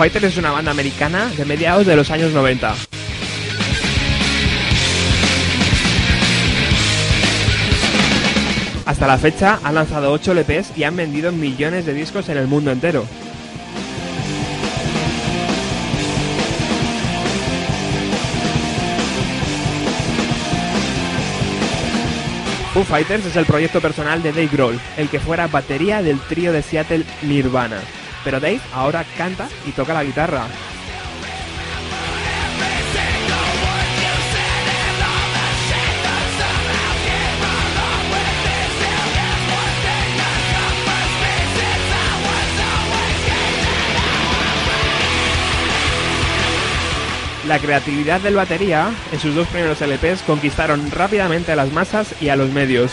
Foo Fighters es una banda americana de mediados de los años 90. Hasta la fecha han lanzado 8 LPs y han vendido millones de discos en el mundo entero. Foo Fighters es el proyecto personal de Dave Grohl, el que fuera batería del trío de Seattle Nirvana. Pero Dave ahora canta y toca la guitarra. La creatividad del batería en sus dos primeros LPs conquistaron rápidamente a las masas y a los medios.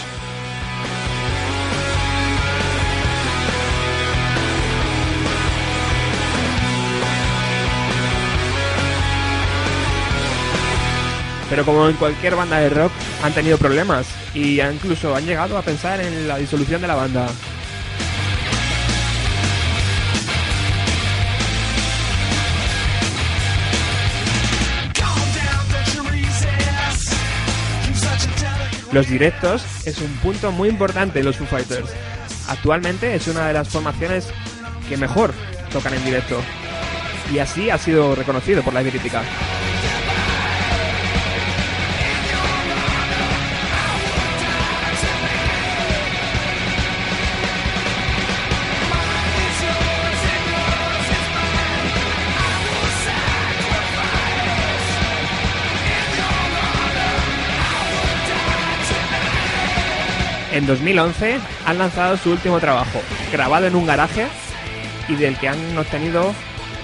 Pero como en cualquier banda de rock, han tenido problemas y incluso han llegado a pensar en la disolución de la banda. Los directos es un punto muy importante en los Foo Fighters. Actualmente es una de las formaciones que mejor tocan en directo. Y así ha sido reconocido por la crítica. En 2011 han lanzado su último trabajo, grabado en un garaje y del que han obtenido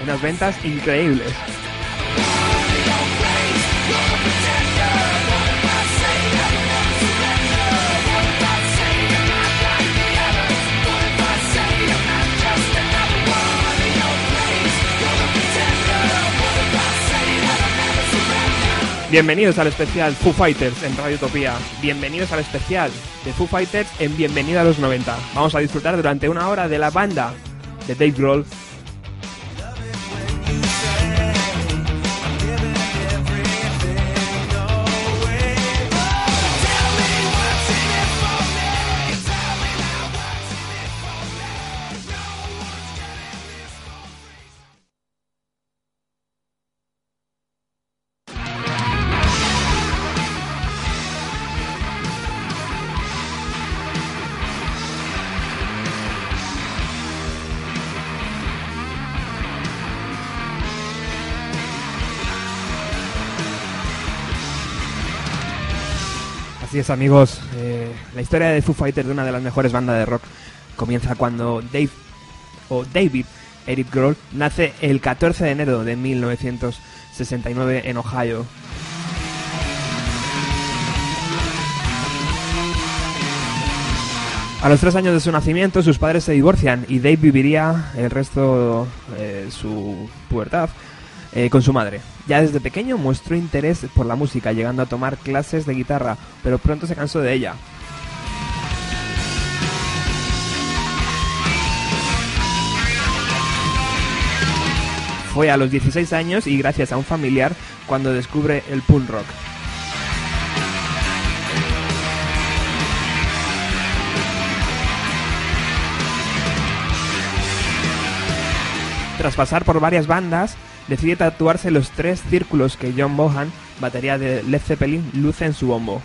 unas ventas increíbles. Bienvenidos al especial Foo Fighters en Radio Utopía. Bienvenidos al especial de Foo Fighters en Bienvenido a los 90. Vamos a disfrutar durante una hora de la banda de Dave Grohl. Amigos. eh, la historia de Foo Fighters, de una de las mejores bandas de rock, comienza cuando Dave o David Eric Grohl nace el 14 de enero de 1969 en Ohio. A los tres años de su nacimiento, sus padres se divorcian y Dave viviría el resto de su pubertad eh, con su madre. Ya desde pequeño mostró interés por la música, llegando a tomar clases de guitarra, pero pronto se cansó de ella. Fue a los 16 años y gracias a un familiar cuando descubre el punk rock. Tras pasar por varias bandas, decide tatuarse los tres círculos que John Bohan, batería de Led Zeppelin, luce en su bombo.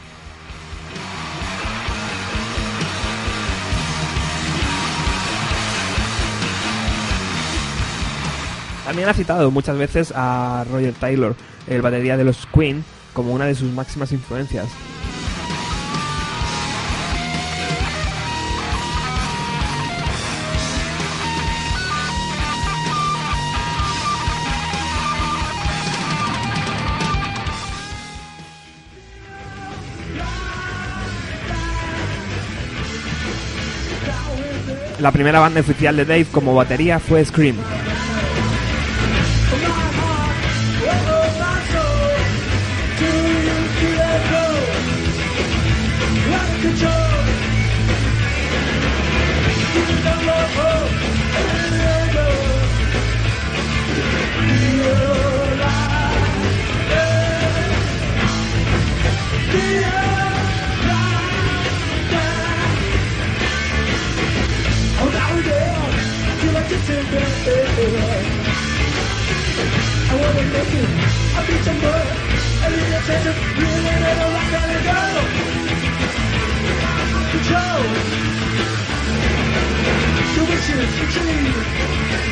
También ha citado muchas veces a Roger Taylor, el batería de los Queen, como una de sus máximas influencias. La primera banda oficial de Dave como batería fue Scream. Future, future.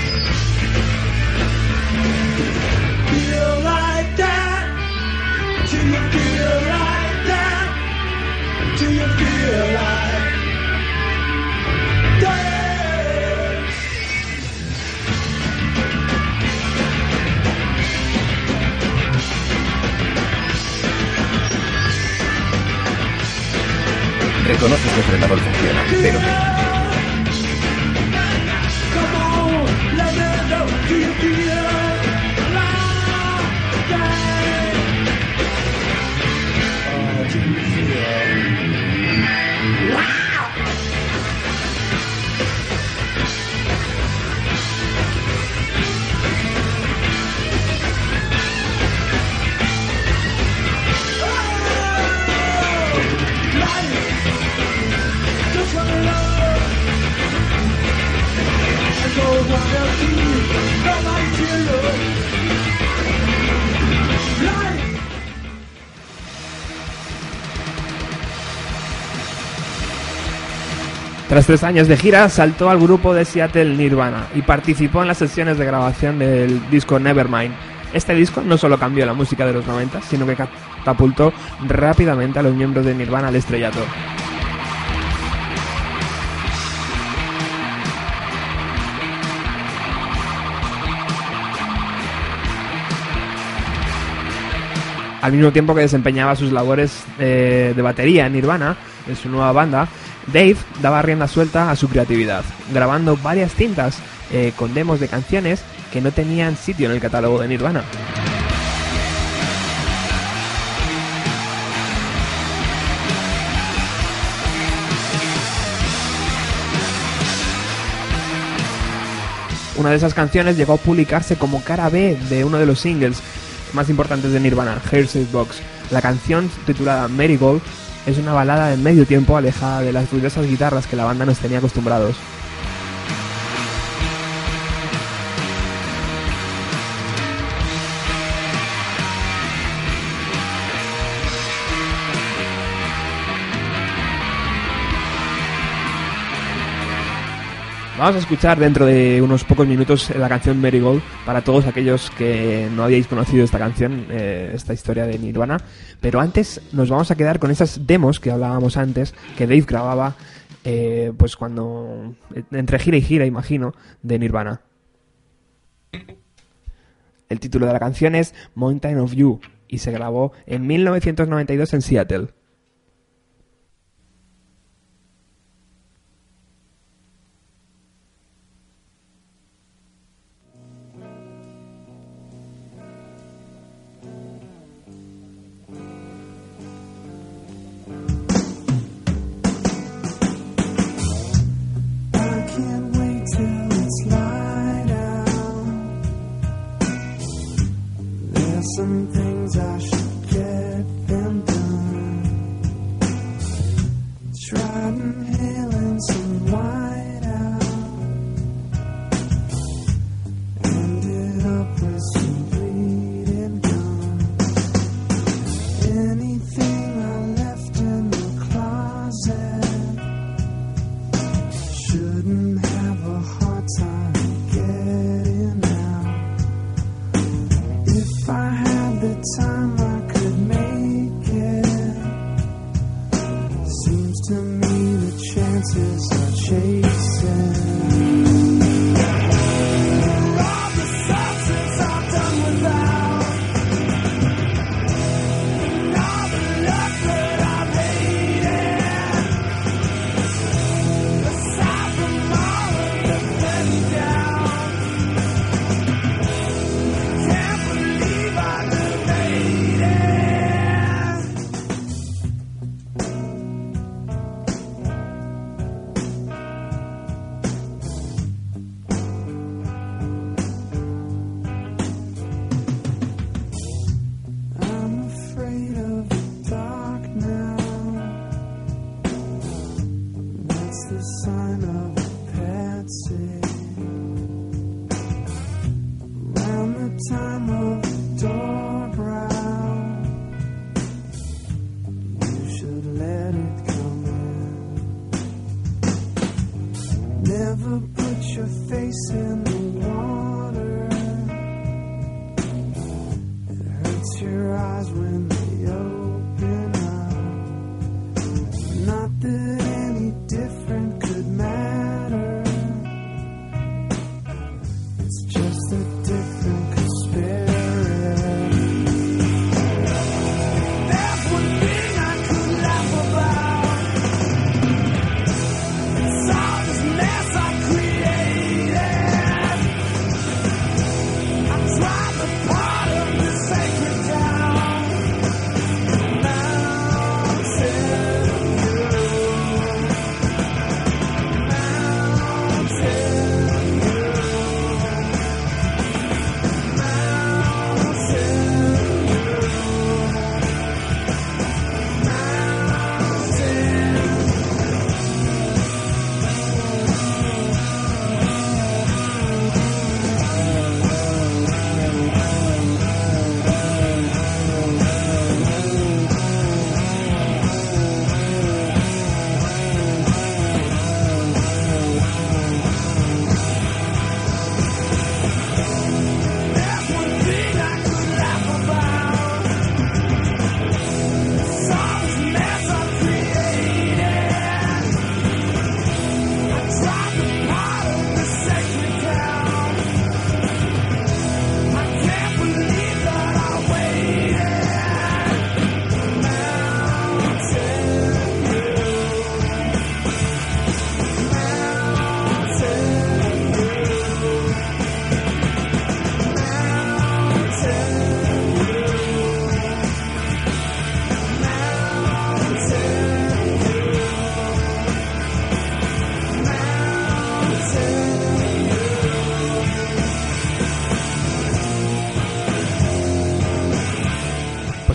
Tras tres años de gira, saltó al grupo de Seattle Nirvana y participó en las sesiones de grabación del disco Nevermind. Este disco no solo cambió la música de los 90, sino que catapultó rápidamente a los miembros de Nirvana al estrellato. Al mismo tiempo que desempeñaba sus labores eh, de batería en Nirvana, en su nueva banda, Dave daba rienda suelta a su creatividad, grabando varias cintas eh, con demos de canciones que no tenían sitio en el catálogo de Nirvana. Una de esas canciones llegó a publicarse como cara B de uno de los singles más importantes de Nirvana, Hearsay Box. La canción titulada Marigold es una balada de medio tiempo alejada de las ruidosas guitarras que la banda nos tenía acostumbrados. Vamos a escuchar dentro de unos pocos minutos la canción Marigold para todos aquellos que no habíais conocido esta canción, eh, esta historia de Nirvana. Pero antes nos vamos a quedar con esas demos que hablábamos antes, que Dave grababa eh, pues cuando entre gira y gira, imagino, de Nirvana. El título de la canción es Mountain of You y se grabó en 1992 en Seattle.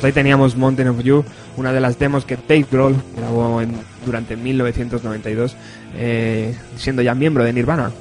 Pues ahí teníamos Mountain of You, una de las demos que Dave Grohl grabó durante 1992, eh, siendo ya miembro de Nirvana.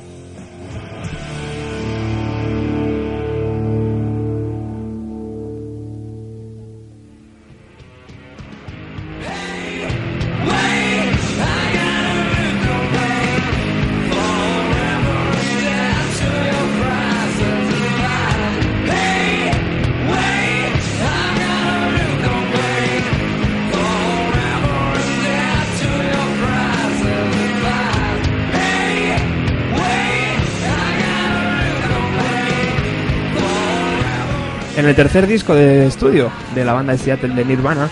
En el tercer disco de estudio de la banda de Seattle de Nirvana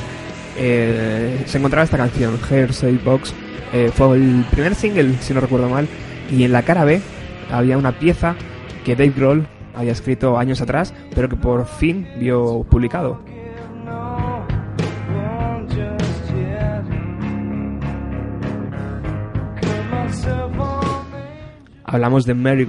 eh, se encontraba esta canción, Hearsay Box. Eh, fue el primer single, si no recuerdo mal, y en la cara B había una pieza que Dave Grohl había escrito años atrás, pero que por fin vio publicado. Hablamos de Mary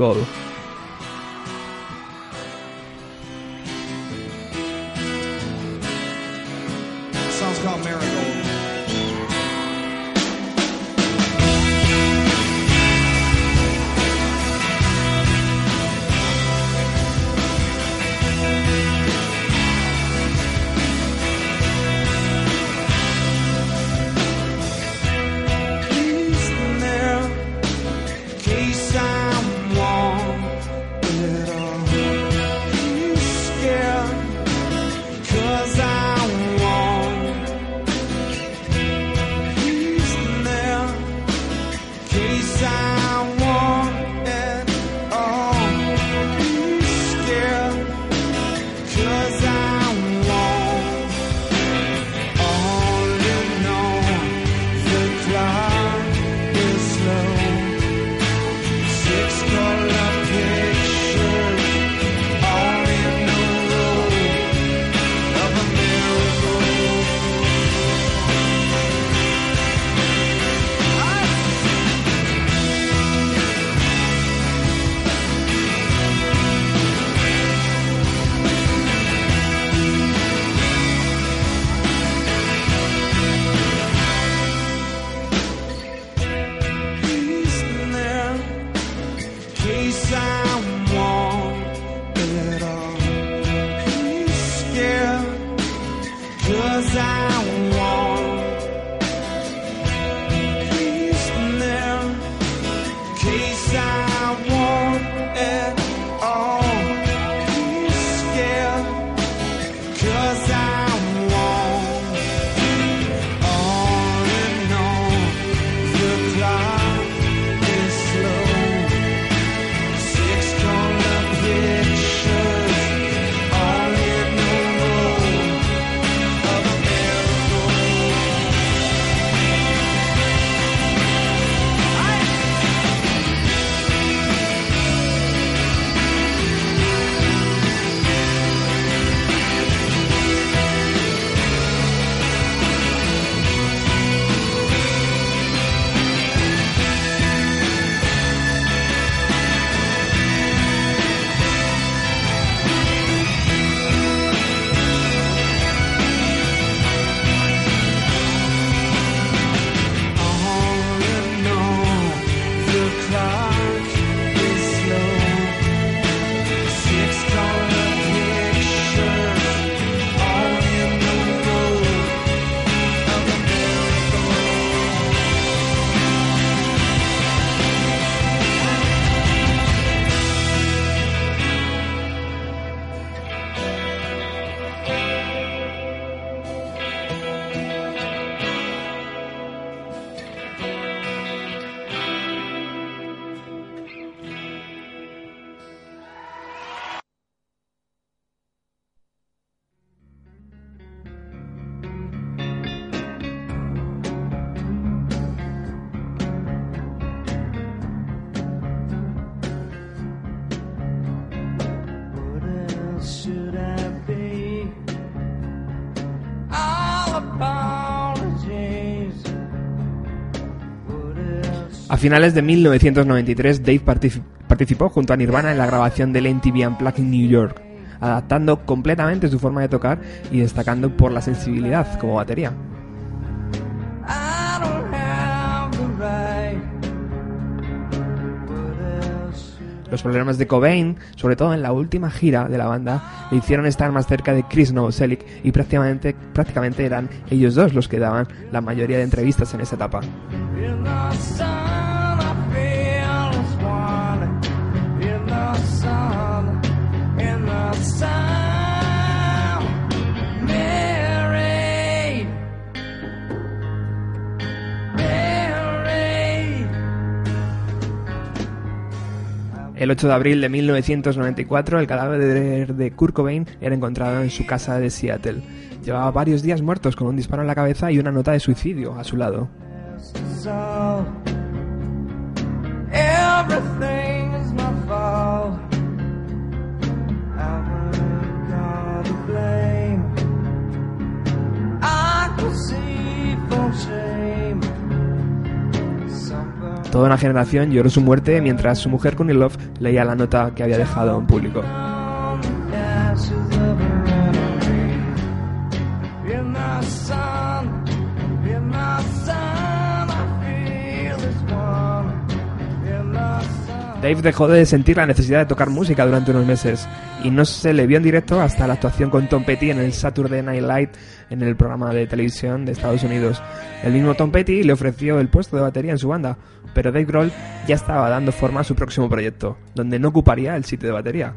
finales de 1993, Dave participó junto a Nirvana en la grabación del MTV Unplugged en New York, adaptando completamente su forma de tocar y destacando por la sensibilidad como batería. Los problemas de Cobain, sobre todo en la última gira de la banda, le hicieron estar más cerca de Chris Novoselic y prácticamente, prácticamente eran ellos dos los que daban la mayoría de entrevistas en esa etapa. El 8 de abril de 1994, el cadáver de Kurt Cobain era encontrado en su casa de Seattle. Llevaba varios días muertos con un disparo en la cabeza y una nota de suicidio a su lado. Toda una generación lloró su muerte mientras su mujer Courtney Love leía la nota que había dejado en público. Dave dejó de sentir la necesidad de tocar música durante unos meses y no se le vio en directo hasta la actuación con Tom Petty en el Saturday Night Live en el programa de televisión de Estados Unidos. El mismo Tom Petty le ofreció el puesto de batería en su banda, pero Dave Grohl ya estaba dando forma a su próximo proyecto, donde no ocuparía el sitio de batería.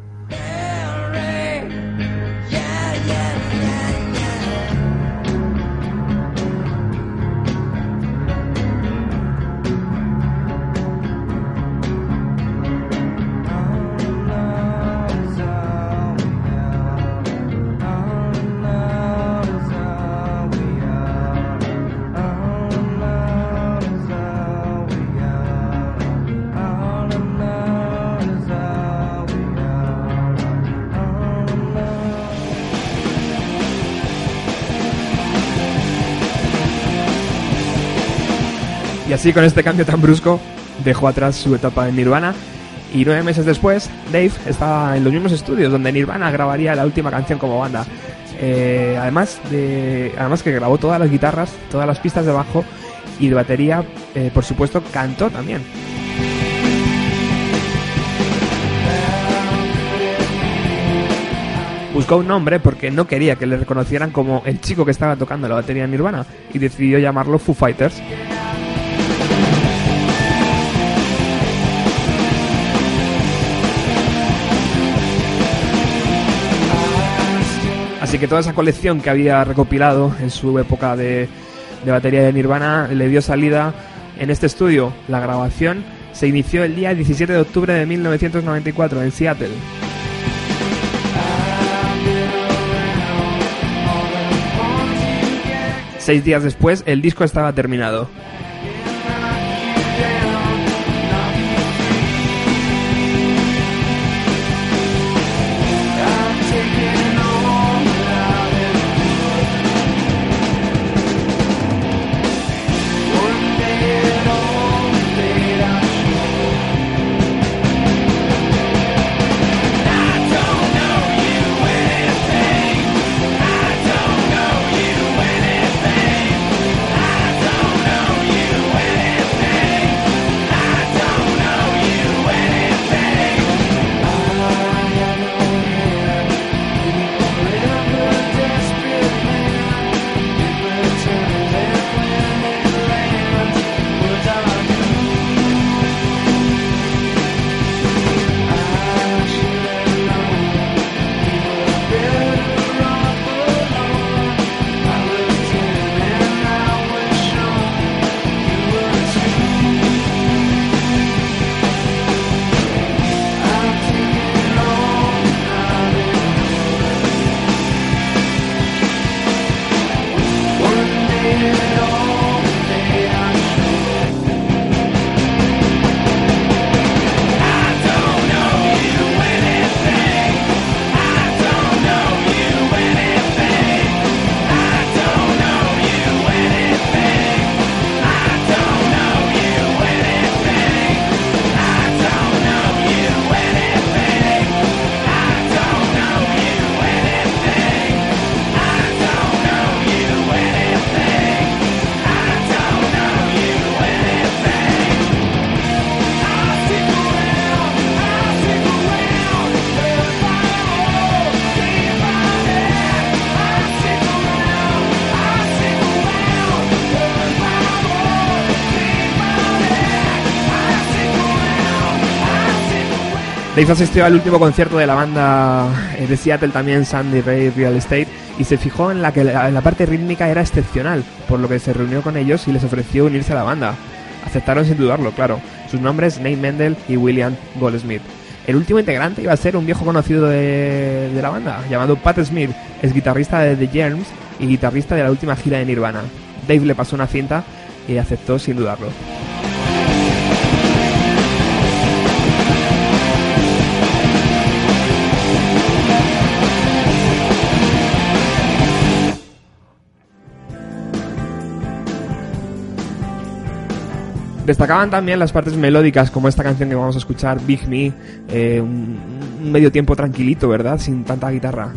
Así con este cambio tan brusco dejó atrás su etapa en Nirvana y nueve meses después Dave estaba en los mismos estudios donde Nirvana grabaría la última canción como banda. Eh, además, de, además que grabó todas las guitarras, todas las pistas de bajo y de batería, eh, por supuesto, cantó también. Buscó un nombre porque no quería que le reconocieran como el chico que estaba tocando la batería en Nirvana y decidió llamarlo Foo Fighters. Así que toda esa colección que había recopilado en su época de, de batería de Nirvana le dio salida en este estudio. La grabación se inició el día 17 de octubre de 1994 en Seattle. Seis días después, el disco estaba terminado. Dave asistió al último concierto de la banda eh, de Seattle también, Sandy Ray Real Estate, y se fijó en la que la, la, parte rítmica era excepcional, por lo que se reunió con ellos y les ofreció unirse a la banda. Aceptaron sin dudarlo, claro. Sus nombres Nate Mendel y William Goldsmith. El último integrante iba a ser un viejo conocido de, de la banda, llamado Pat Smith, es guitarrista de The Germs y guitarrista de la última gira de Nirvana. Dave le pasó una cinta y aceptó sin dudarlo. Destacaban también las partes melódicas, como esta canción que vamos a escuchar, Big Me, eh, un, un medio tiempo tranquilito, ¿verdad? Sin tanta guitarra.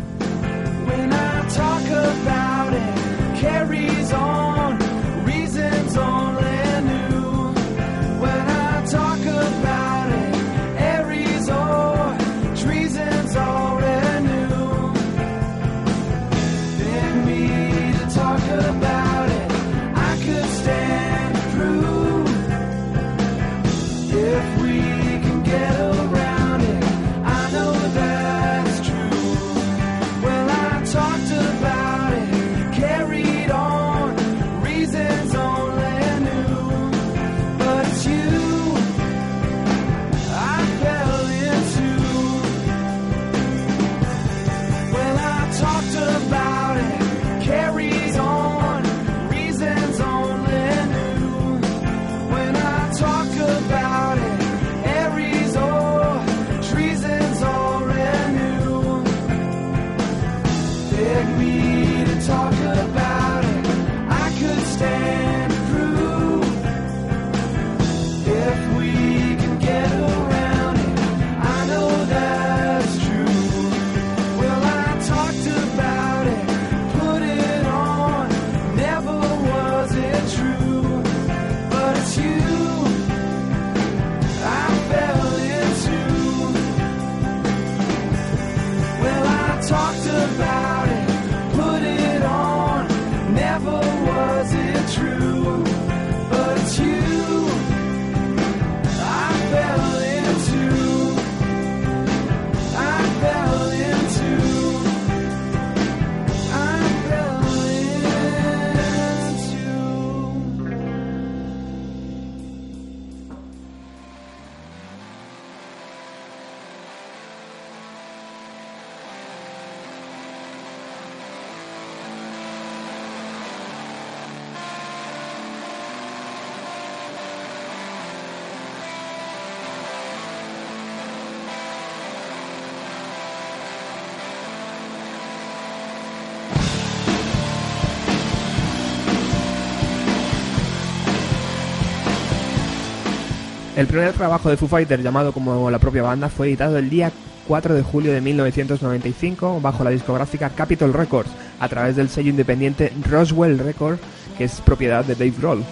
El primer trabajo de Foo Fighters, llamado como la propia banda, fue editado el día 4 de julio de 1995 bajo la discográfica Capitol Records a través del sello independiente Roswell Records, que es propiedad de Dave Grohl.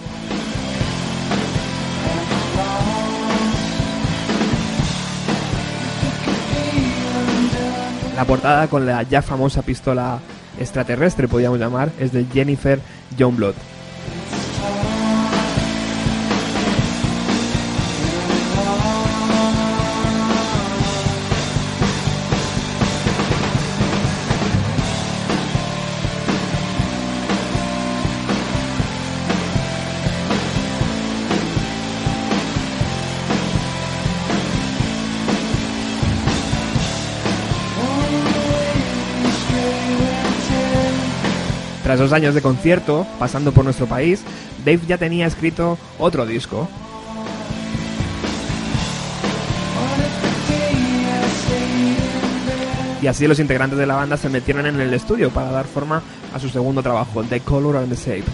La portada con la ya famosa pistola extraterrestre, podríamos llamar, es de Jennifer Youngblood. Dos años de concierto, pasando por nuestro país, Dave ya tenía escrito otro disco. Y así los integrantes de la banda se metieron en el estudio para dar forma a su segundo trabajo, The Color and the Shape.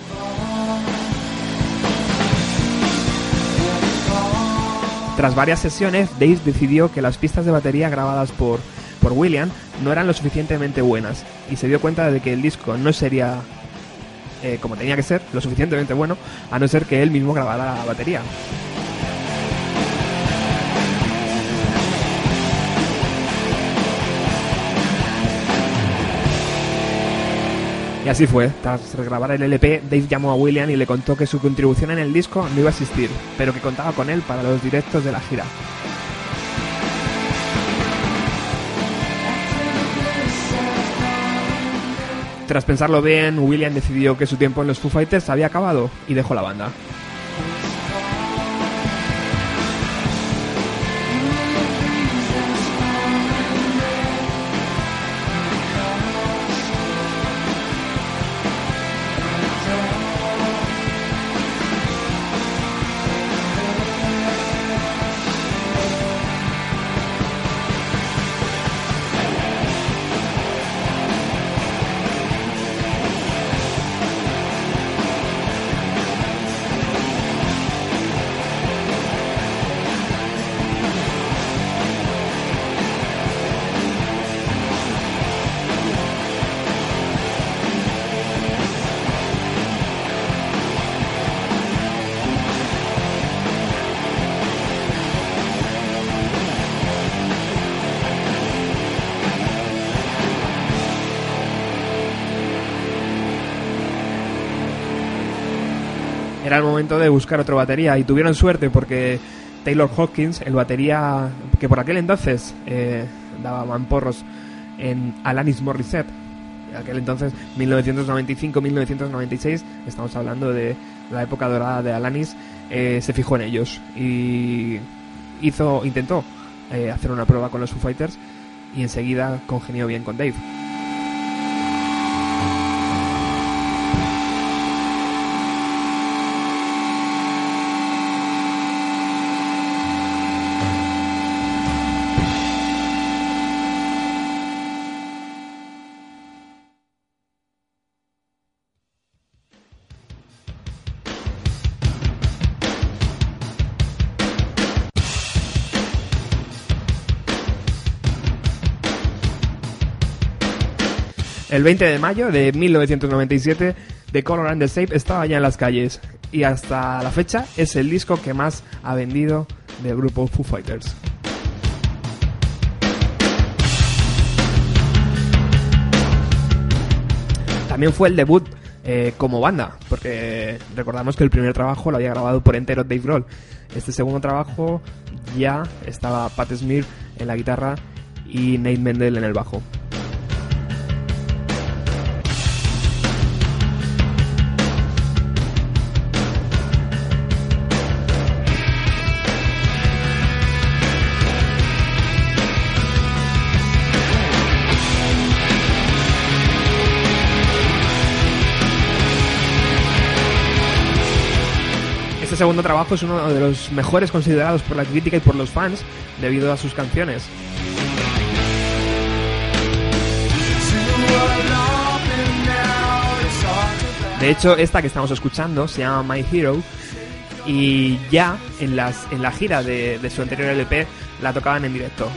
Tras varias sesiones, Dave decidió que las pistas de batería grabadas por por William no eran lo suficientemente buenas y se dio cuenta de que el disco no sería eh, como tenía que ser, lo suficientemente bueno, a no ser que él mismo grabara la batería. Y así fue, tras grabar el LP, Dave llamó a William y le contó que su contribución en el disco no iba a existir, pero que contaba con él para los directos de la gira. Tras pensarlo bien, William decidió que su tiempo en los Foo Fighters había acabado y dejó la banda. Era el momento de buscar otra batería y tuvieron suerte porque Taylor Hawkins, el batería que por aquel entonces eh, daba manporros en Alanis Morissette, aquel entonces 1995-1996, estamos hablando de la época dorada de Alanis, eh, se fijó en ellos y hizo, intentó eh, hacer una prueba con los Foo Fighters y enseguida congenió bien con Dave. El 20 de mayo de 1997, The Color and the Shape estaba ya en las calles y hasta la fecha es el disco que más ha vendido del grupo Foo Fighters. También fue el debut eh, como banda, porque recordamos que el primer trabajo lo había grabado por entero Dave Grohl. Este segundo trabajo ya estaba Pat Smear en la guitarra y Nate Mendel en el bajo. Este segundo trabajo es uno de los mejores considerados por la crítica y por los fans debido a sus canciones. De hecho, esta que estamos escuchando se llama My Hero y ya en, las, en la gira de, de su anterior LP la tocaban en directo.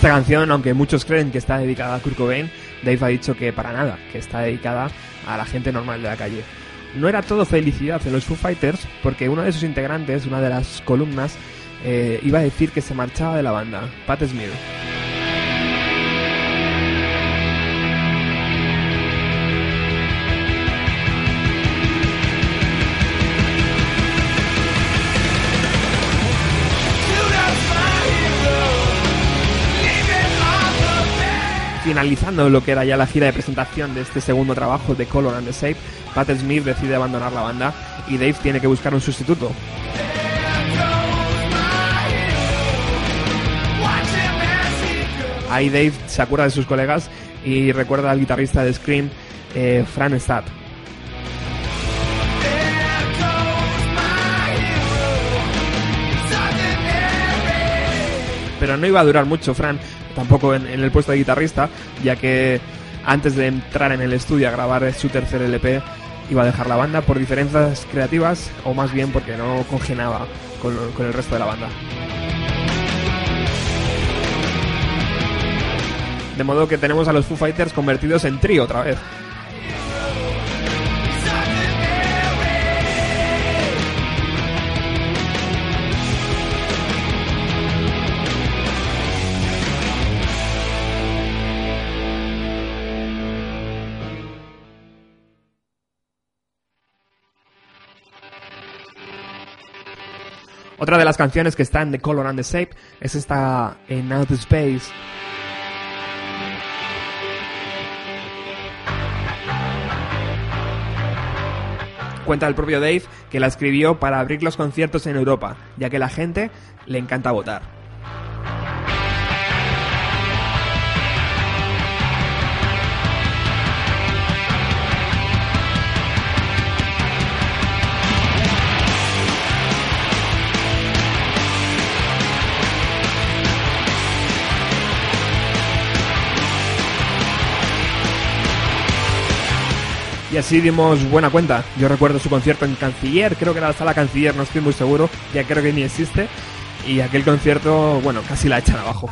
Esta canción, aunque muchos creen que está dedicada a Kurt Cobain, Dave ha dicho que para nada, que está dedicada a la gente normal de la calle. No era todo felicidad en los Foo Fighters, porque uno de sus integrantes, una de las columnas, eh, iba a decir que se marchaba de la banda, Pat Smear. Finalizando lo que era ya la gira de presentación de este segundo trabajo de Color and the Shape, Pat Smith decide abandonar la banda y Dave tiene que buscar un sustituto. Ahí Dave se acuerda de sus colegas y recuerda al guitarrista de Scream, eh, Fran Stapp. Pero no iba a durar mucho Fran, tampoco en, el puesto de guitarrista, ya que antes de entrar en el estudio a grabar su tercer LP, iba a dejar la banda por diferencias creativas o más bien porque no congenaba con, con el resto de la banda. De modo que tenemos a los Foo Fighters convertidos en trío otra vez. Otra de las canciones que está en The Color and the Shape es esta en Out of Space. Cuenta el propio Dave que la escribió para abrir los conciertos en Europa, ya que la gente le encanta votar. Así dimos buena cuenta. Yo recuerdo su concierto en Canciller, creo que era la sala Canciller, no estoy muy seguro, ya creo que ni existe. Y aquel concierto, bueno, casi la echan abajo.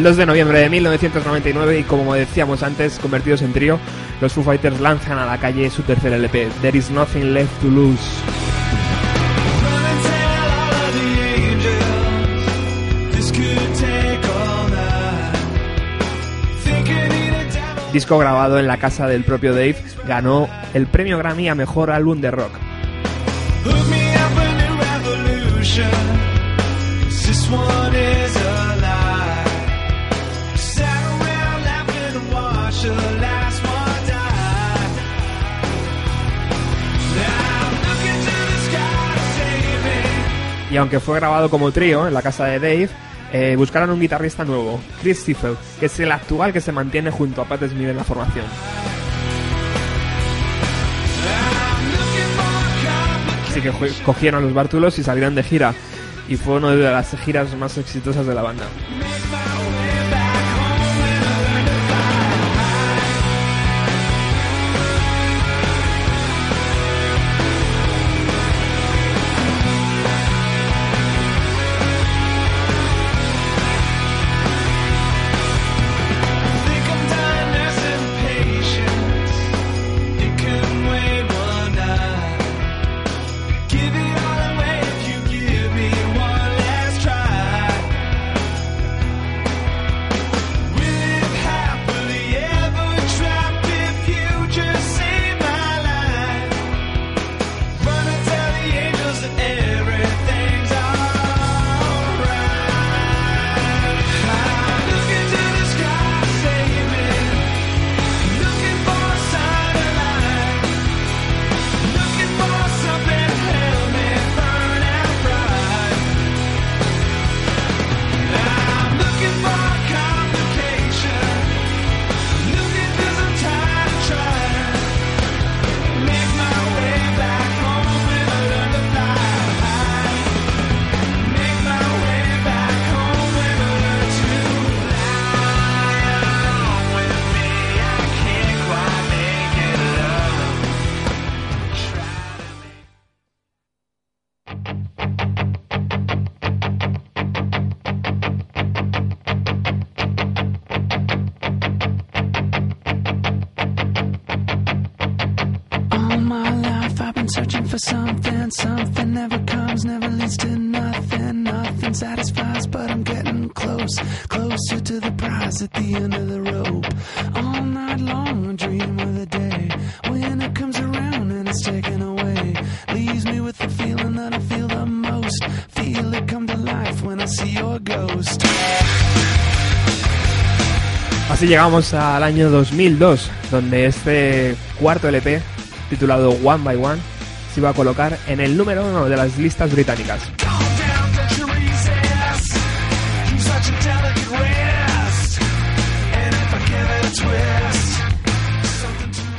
El 2 de noviembre de 1999 y como decíamos antes, convertidos en trío, los Foo Fighters lanzan a la calle su tercer LP, There Is Nothing Left to Lose. Disco grabado en la casa del propio Dave, ganó el premio Grammy a Mejor Álbum de Rock. Y aunque fue grabado como trío en la casa de Dave, eh, buscaron un guitarrista nuevo, Chris Stifel, que es el actual que se mantiene junto a Pat Smith en la formación. Así que cogieron los bártulos y salieron de gira. Y fue una de las giras más exitosas de la banda. Llegamos al año 2002, donde este cuarto LP, titulado One by One, se iba a colocar en el número uno de las listas británicas.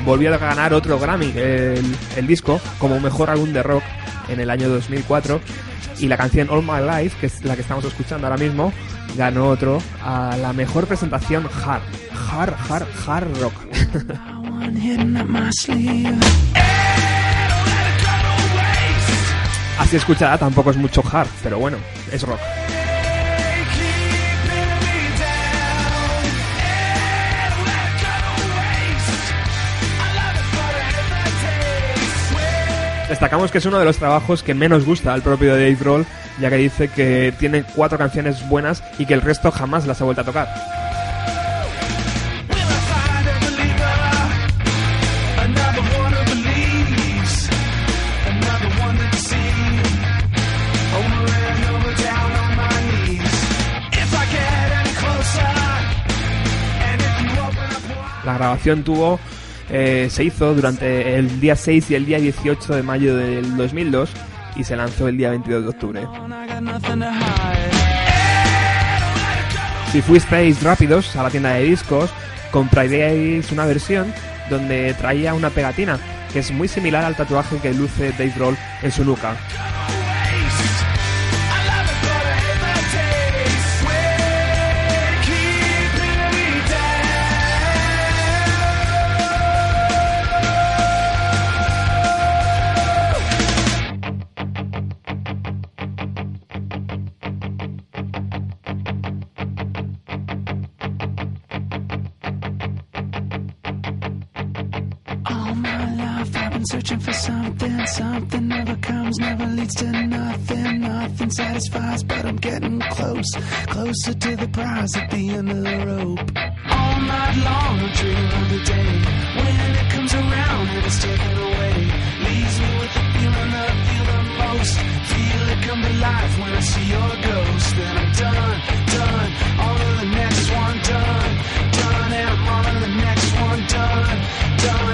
Volvió a ganar otro Grammy, el, el disco, como mejor álbum de rock en el año 2004. Y la canción All My Life, que es la que estamos escuchando ahora mismo, ganó otro a la mejor presentación hard. Hard, hard, hard rock. Así escuchada tampoco es mucho hard, pero bueno, es rock. Destacamos que es uno de los trabajos que menos gusta al propio Dave Grohl, ya que dice que tiene cuatro canciones buenas y que el resto jamás las ha vuelto a tocar. La grabación tuvo, eh, se hizo durante el día 6 y el día 18 de mayo del 2002 y se lanzó el día 22 de octubre. Si fuisteis rápidos a la tienda de discos, compraríais una versión donde traía una pegatina que es muy similar al tatuaje que luce Dave Grohl en su nuca. Searching for something. Something never comes, never leads to nothing. Nothing satisfies, but I'm getting close. Closer to the prize at the end of the rope. All night long, I dream of the day when it comes around and it's taken away. Leaves me with the feeling that I feel the most. Feel it come to life when I see your ghost. Then I'm done, done. On to the next one, done, done. And I'm on the next one, done, done.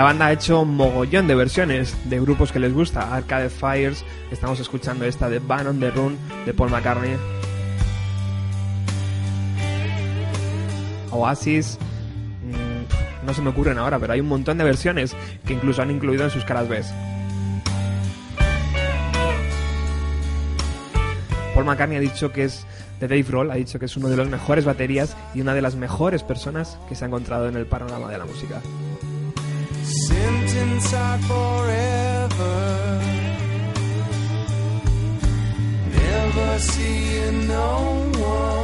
La banda ha hecho un mogollón de versiones de grupos que les gusta. Arcade Fires, estamos escuchando esta de Ban on the Run de Paul McCartney. Oasis. mm, No se me ocurren ahora, pero hay un montón de versiones que incluso han incluido en sus caras B. Paul McCartney ha dicho que es de Dave Roll, ha dicho que es uno de los mejores baterías y una de las mejores personas que se ha encontrado en el panorama de la música. Sent inside forever. Never seeing no one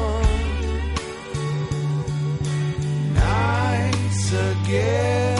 again.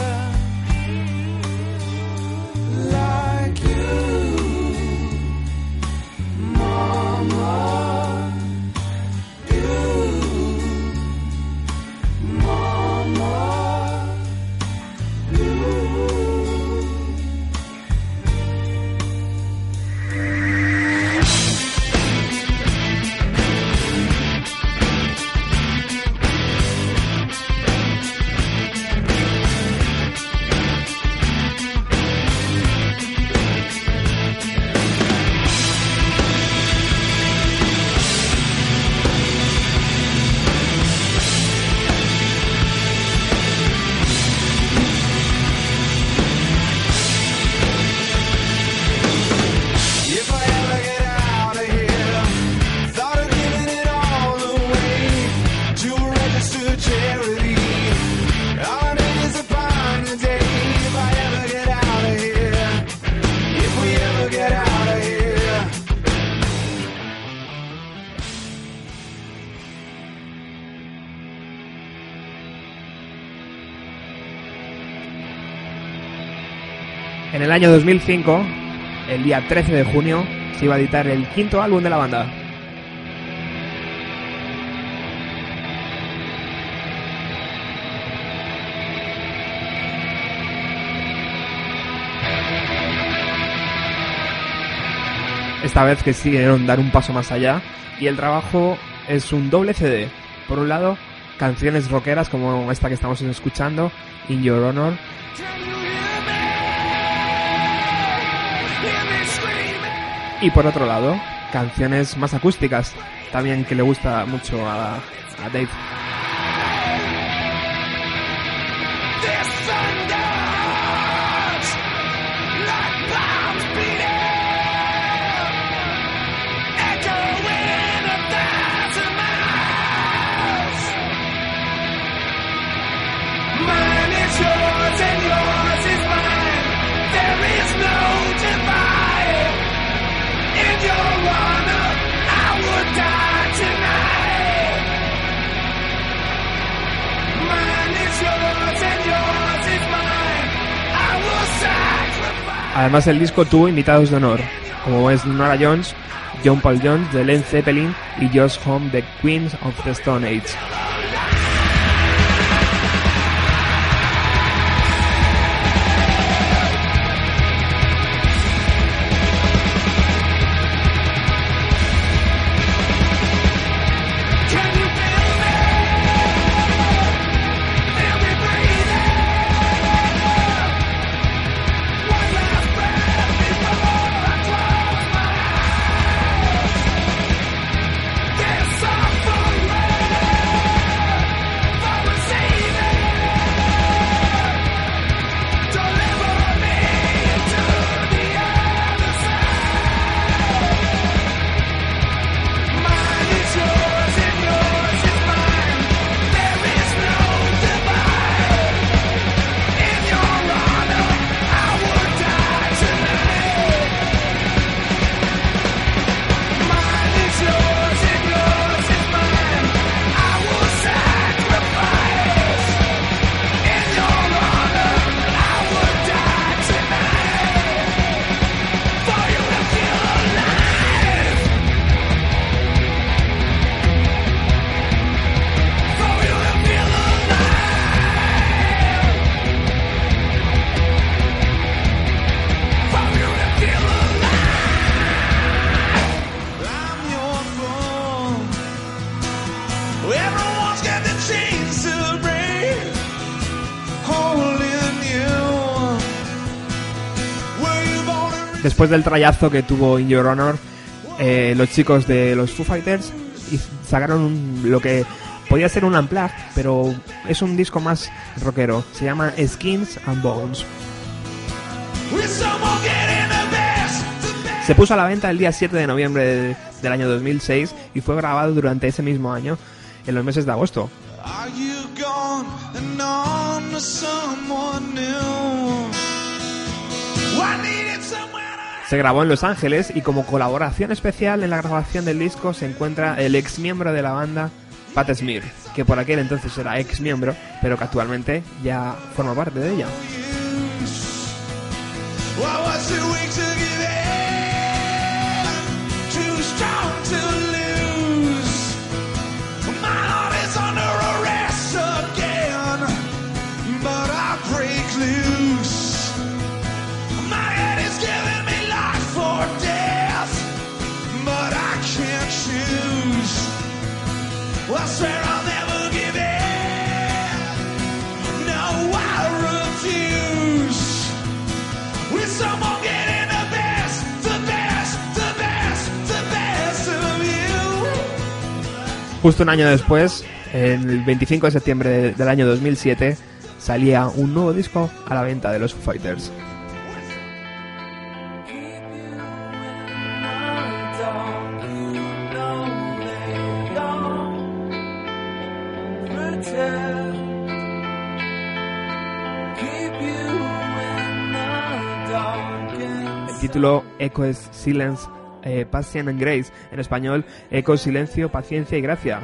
El año 2005, el día 13 de junio, se iba a editar el quinto álbum de la banda. Esta vez quisieron dar un paso más allá y el trabajo es un doble CD. Por un lado, canciones rockeras como esta que estamos escuchando, In Your Honor, Y por otro lado, canciones más acústicas, también que le gusta mucho a, Dave. Además, el disco tuvo invitados de honor, como es Nora Jones, John Paul Jones de Led Zeppelin y Josh Homme de Queens of the Stone Age. Después del trayazo que tuvo In Your Honor, eh, los chicos de los Foo Fighters sacaron lo que podía ser un unplugged, pero es un disco más rockero. Se llama Skins and Bones. Se puso a la venta el día 7 de noviembre de- del año 2006 y fue grabado durante ese mismo año, en los meses de agosto. You Se grabó en Los Ángeles y como colaboración especial en la grabación del disco se encuentra el ex miembro de la banda, Pat Smear, que por aquel entonces era ex miembro, pero que actualmente ya forma parte de ella. Justo un año después, el 25 de septiembre de- del año 2007, salía un nuevo disco a la venta de los Fighters. El título Echo es Silence, eh, Passion and Grace. En español, Echo, Silencio, Paciencia y Gracia.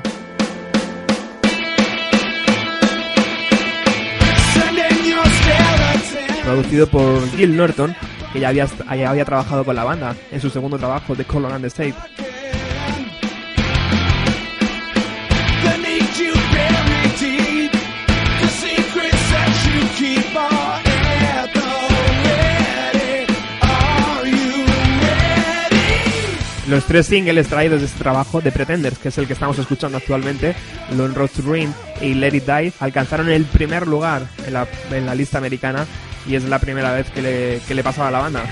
Producido por Gil Norton, que ya había, ya había trabajado con la banda en su segundo trabajo, The Color and the Shape. Los tres singles traídos de este trabajo, The Pretenders, que es el que estamos escuchando actualmente, Lone Road to y Let It Die, alcanzaron el primer lugar en la, en la lista americana y es la primera vez que le, que le pasaba a la banda.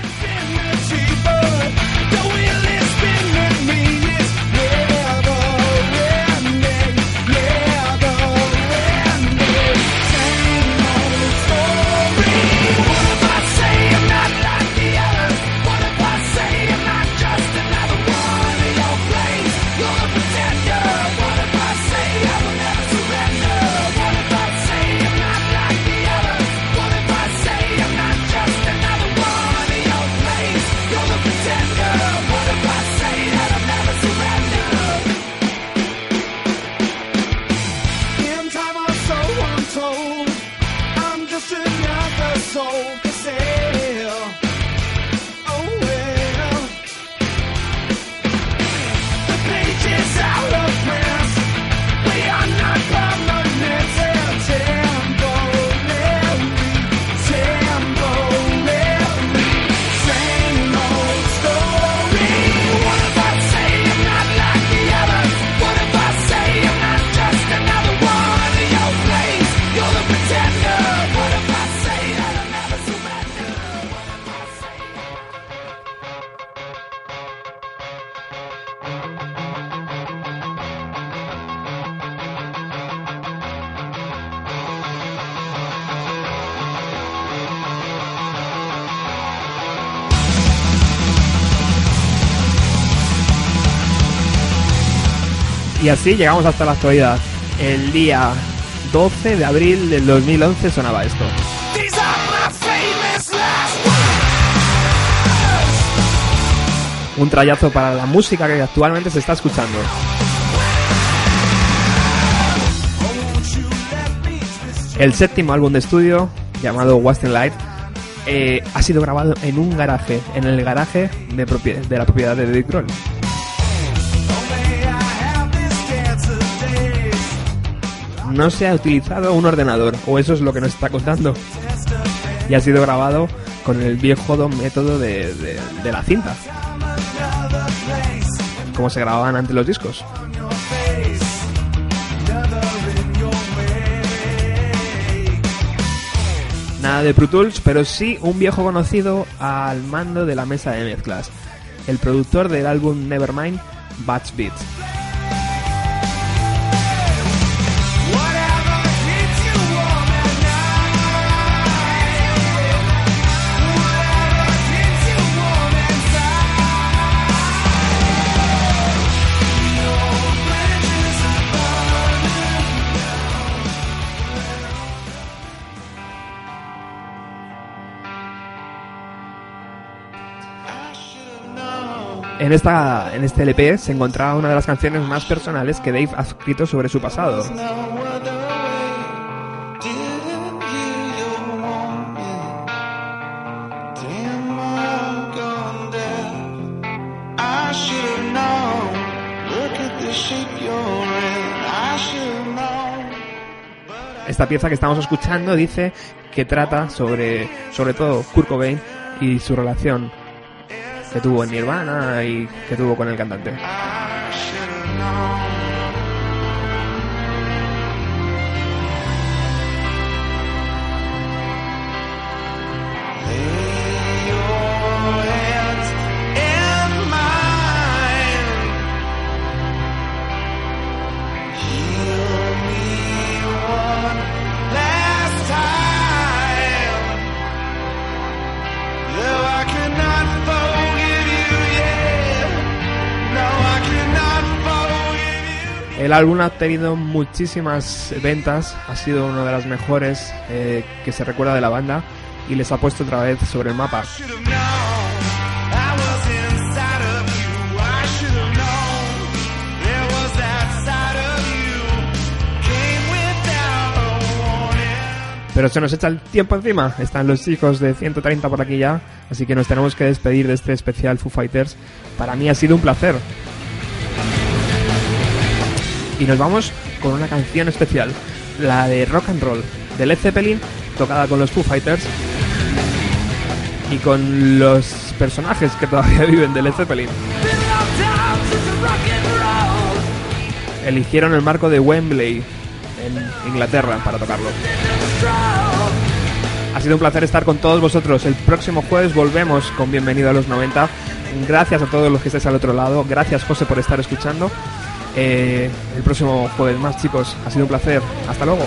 Así llegamos hasta la actualidad. El día 12 de abril del 2011 sonaba esto. Un trayazo para la música que actualmente se está escuchando. El séptimo álbum de estudio, llamado Western Light, eh, ha sido grabado en un garaje, en el garaje de, la propiedad de Dave Grohl. No se ha utilizado un ordenador, o eso es lo que nos está contando. Y ha sido grabado con el viejo do- método de, la cinta, como se grababan antes los discos. Nada de Pro Tools, pero sí un viejo conocido al mando de la mesa de mezclas. El productor del álbum Nevermind, Bats Beats. En, esta, en este LP se encontraba una de las canciones más personales que Dave ha escrito sobre su pasado. Esta pieza que estamos escuchando dice que trata sobre, sobre todo, Kurt Cobain y su relación que tuvo en Nirvana y que tuvo con el cantante. El álbum ha tenido muchísimas ventas, ha sido una de las mejores eh, que se recuerda de la banda y les ha puesto otra vez sobre el mapa. Pero se nos echa el tiempo encima, están los chicos de 130 por aquí ya, así que nos tenemos que despedir de este especial Foo Fighters. Para mí ha sido un placer. Y nos vamos con una canción especial, la de Rock and Roll de Led Zeppelin, tocada con los Foo Fighters y con los personajes que todavía viven de Led Zeppelin. Eligieron el marco de Wembley en Inglaterra para tocarlo. Ha sido un placer estar con todos vosotros. El próximo jueves volvemos con Bienvenido a los 90. Gracias a todos los que estáis al otro lado. Gracias, José, por estar escuchando. Eh, el próximo jueves más, chicos. Ha sido un placer. Hasta luego.